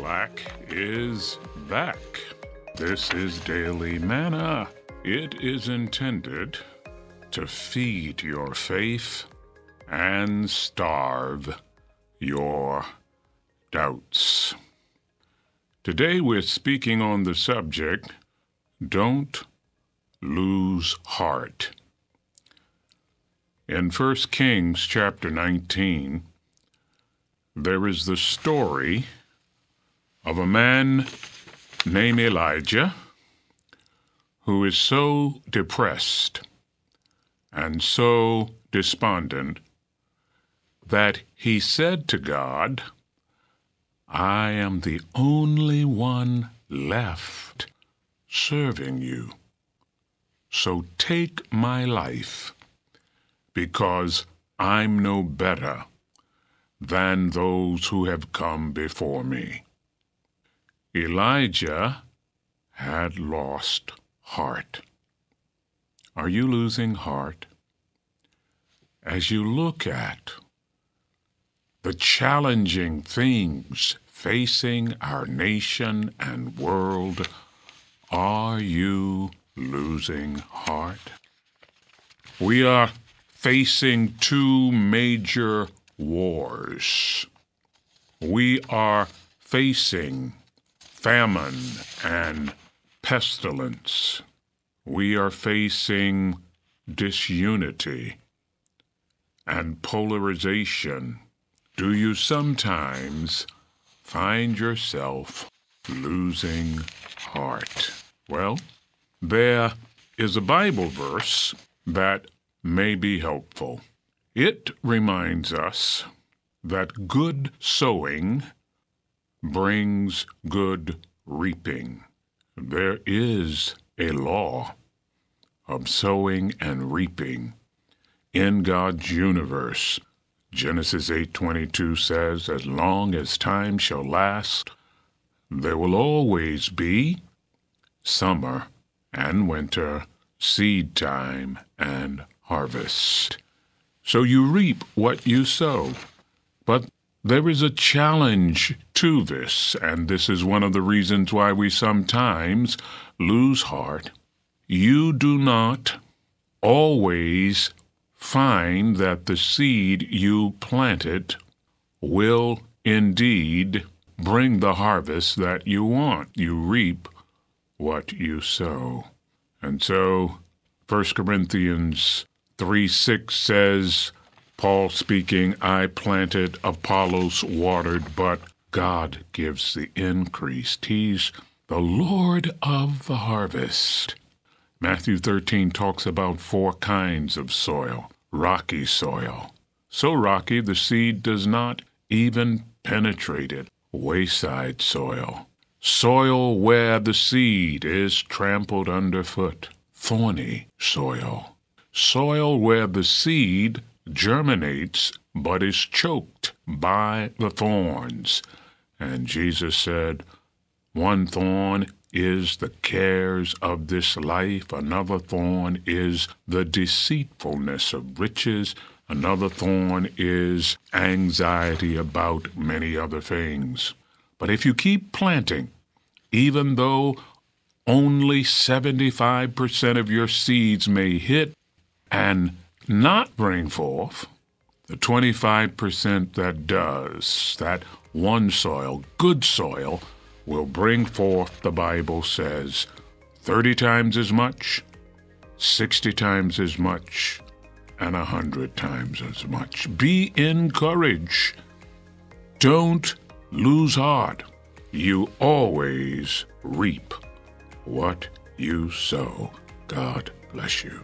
Black is back. This is Daily Manna. It is intended to feed your faith and starve your doubts. Today we're speaking on the subject Don't Lose Heart. In 1 Kings chapter 19, there is the story of a man named Elijah who is so depressed and so despondent that he said to God, I am the only one left serving you. So take my life, because I'm no better than those who have come before me. Elijah had lost heart. Are you losing heart? As you look at the challenging things facing our nation and world, are you losing heart? We are facing two major wars. We are facing famine and pestilence. We are facing disunity and polarization. Do you sometimes find yourself losing heart? Well, there is a Bible verse that may be helpful. It reminds us that good sowing brings good reaping. There is a law of sowing and reaping in God's universe. Genesis 8:22 says, "As long as time shall last, there will always be summer and winter, seed time and harvest." So you reap what you sow. But there is a challenge to this, and this is one of the reasons why we sometimes lose heart. You do not always find that the seed you planted will indeed bring the harvest that you want. You reap what you sow. And so 1 Corinthians 3 6 says, Paul speaking, I planted, Apollos watered, but God gives the increase. He's the Lord of the harvest. Matthew 13 talks about four kinds of soil rocky soil. So rocky the seed does not even penetrate it. Wayside soil. Soil where the seed is trampled underfoot. Thorny soil soil where the seed germinates but is choked by the thorns. And Jesus said, One thorn is the cares of this life, another thorn is the deceitfulness of riches, another thorn is anxiety about many other things. But if you keep planting, even though only 75% of your seeds may hit and not bring forth the 25% that does, that one soil, good soil, will bring forth, the Bible says, 30 times as much, 60 times as much, and a 100 times as much. Be encouraged. Don't lose heart. You always reap what you sow. God bless you.